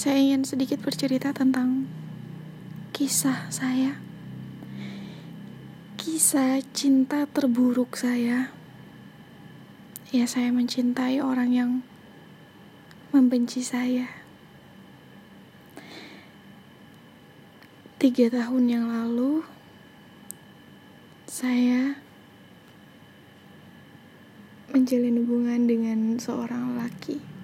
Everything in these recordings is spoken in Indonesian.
saya ingin sedikit bercerita tentang kisah saya. Kisah cinta terburuk saya. Ya, saya mencintai orang yang membenci saya. Tiga tahun yang lalu, saya menjalin hubungan dengan seorang laki.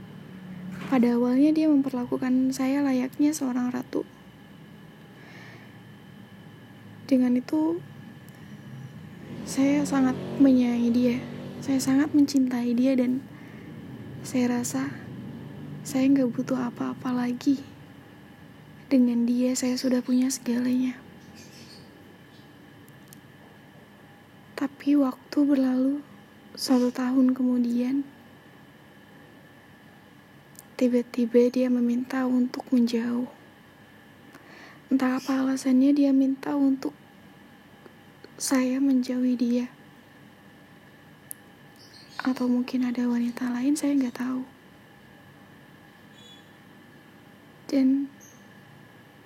Pada awalnya dia memperlakukan saya layaknya seorang ratu. Dengan itu, saya sangat menyayangi dia. Saya sangat mencintai dia dan saya rasa saya nggak butuh apa-apa lagi. Dengan dia saya sudah punya segalanya. Tapi waktu berlalu satu tahun kemudian, tiba-tiba dia meminta untuk menjauh. Entah apa alasannya dia minta untuk saya menjauhi dia. Atau mungkin ada wanita lain, saya nggak tahu. Dan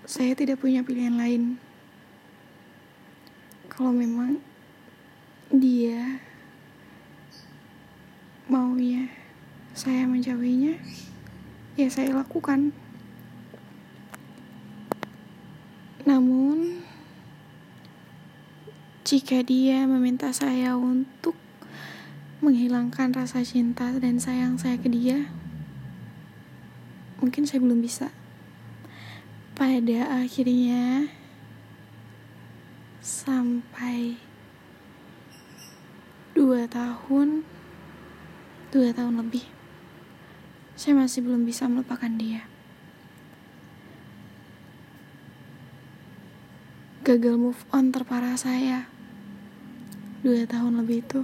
saya tidak punya pilihan lain. Kalau memang dia maunya saya menjauhinya, ya saya lakukan. Namun, jika dia meminta saya untuk menghilangkan rasa cinta dan sayang saya ke dia, mungkin saya belum bisa. Pada akhirnya, sampai dua tahun dua tahun lebih saya masih belum bisa melupakan dia. Gagal move on terparah saya. Dua tahun lebih itu.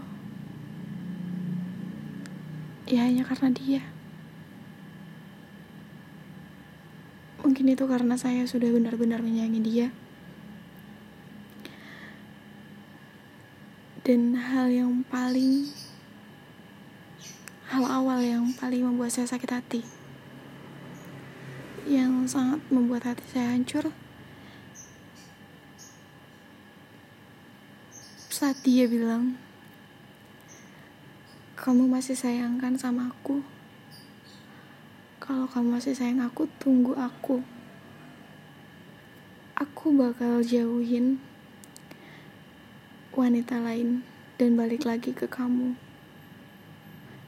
Ya hanya karena dia. Mungkin itu karena saya sudah benar-benar menyayangi dia. Dan hal yang paling hal awal yang paling membuat saya sakit hati. Yang sangat membuat hati saya hancur. Saat dia bilang kamu masih sayangkan sama aku. Kalau kamu masih sayang aku tunggu aku. Aku bakal jauhin wanita lain dan balik lagi ke kamu.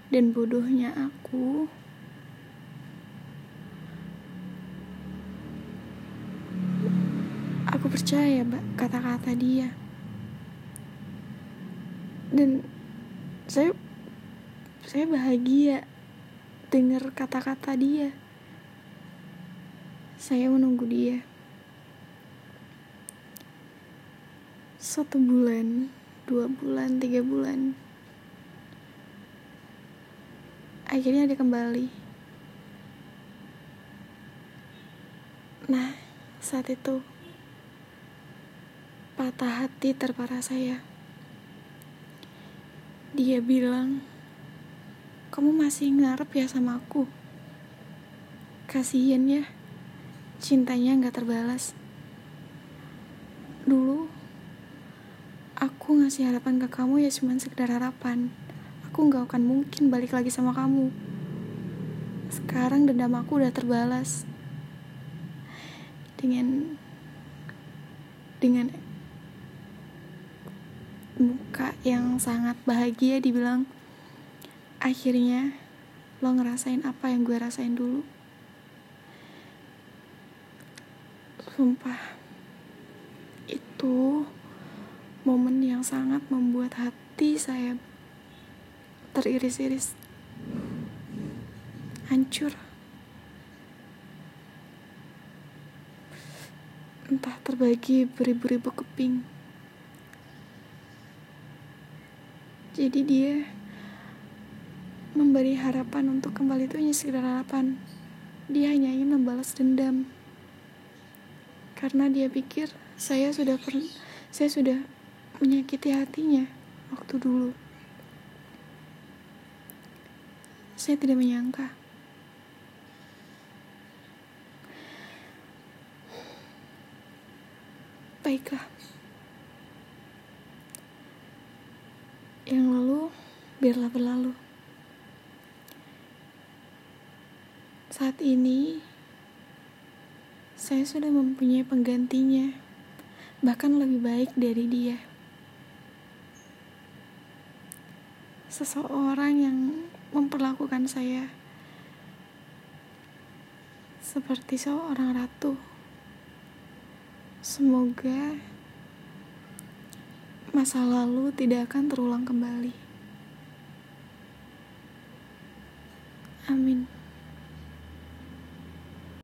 Dan bodohnya aku. Aku percaya kata-kata dia. Dan saya saya bahagia dengar kata-kata dia. Saya menunggu dia. Satu bulan, dua bulan, tiga bulan. Akhirnya dia kembali. Nah, saat itu patah hati terparah saya. Dia bilang, kamu masih ngarep ya sama aku? Kasian ya, cintanya nggak terbalas. Dulu aku ngasih harapan ke kamu ya cuma sekedar harapan. Aku nggak akan mungkin balik lagi sama kamu. Sekarang dendam aku udah terbalas. Dengan dengan muka yang sangat bahagia dibilang akhirnya lo ngerasain apa yang gue rasain dulu. Sumpah itu momen yang sangat membuat hati saya teriris-iris. Hancur. Entah terbagi beribu-ribu keping. Jadi dia memberi harapan untuk kembali. Itu hanya sekedar harapan. Dia hanya ingin membalas dendam. Karena dia pikir saya sudah saya sudah menyakiti hatinya waktu dulu. Saya tidak menyangka. Baiklah. Yang lalu, biarlah berlalu. Saat ini, saya sudah mempunyai penggantinya, bahkan lebih baik dari dia. Seseorang yang memperlakukan saya seperti seorang ratu. Semoga masa lalu tidak akan terulang kembali. Amin.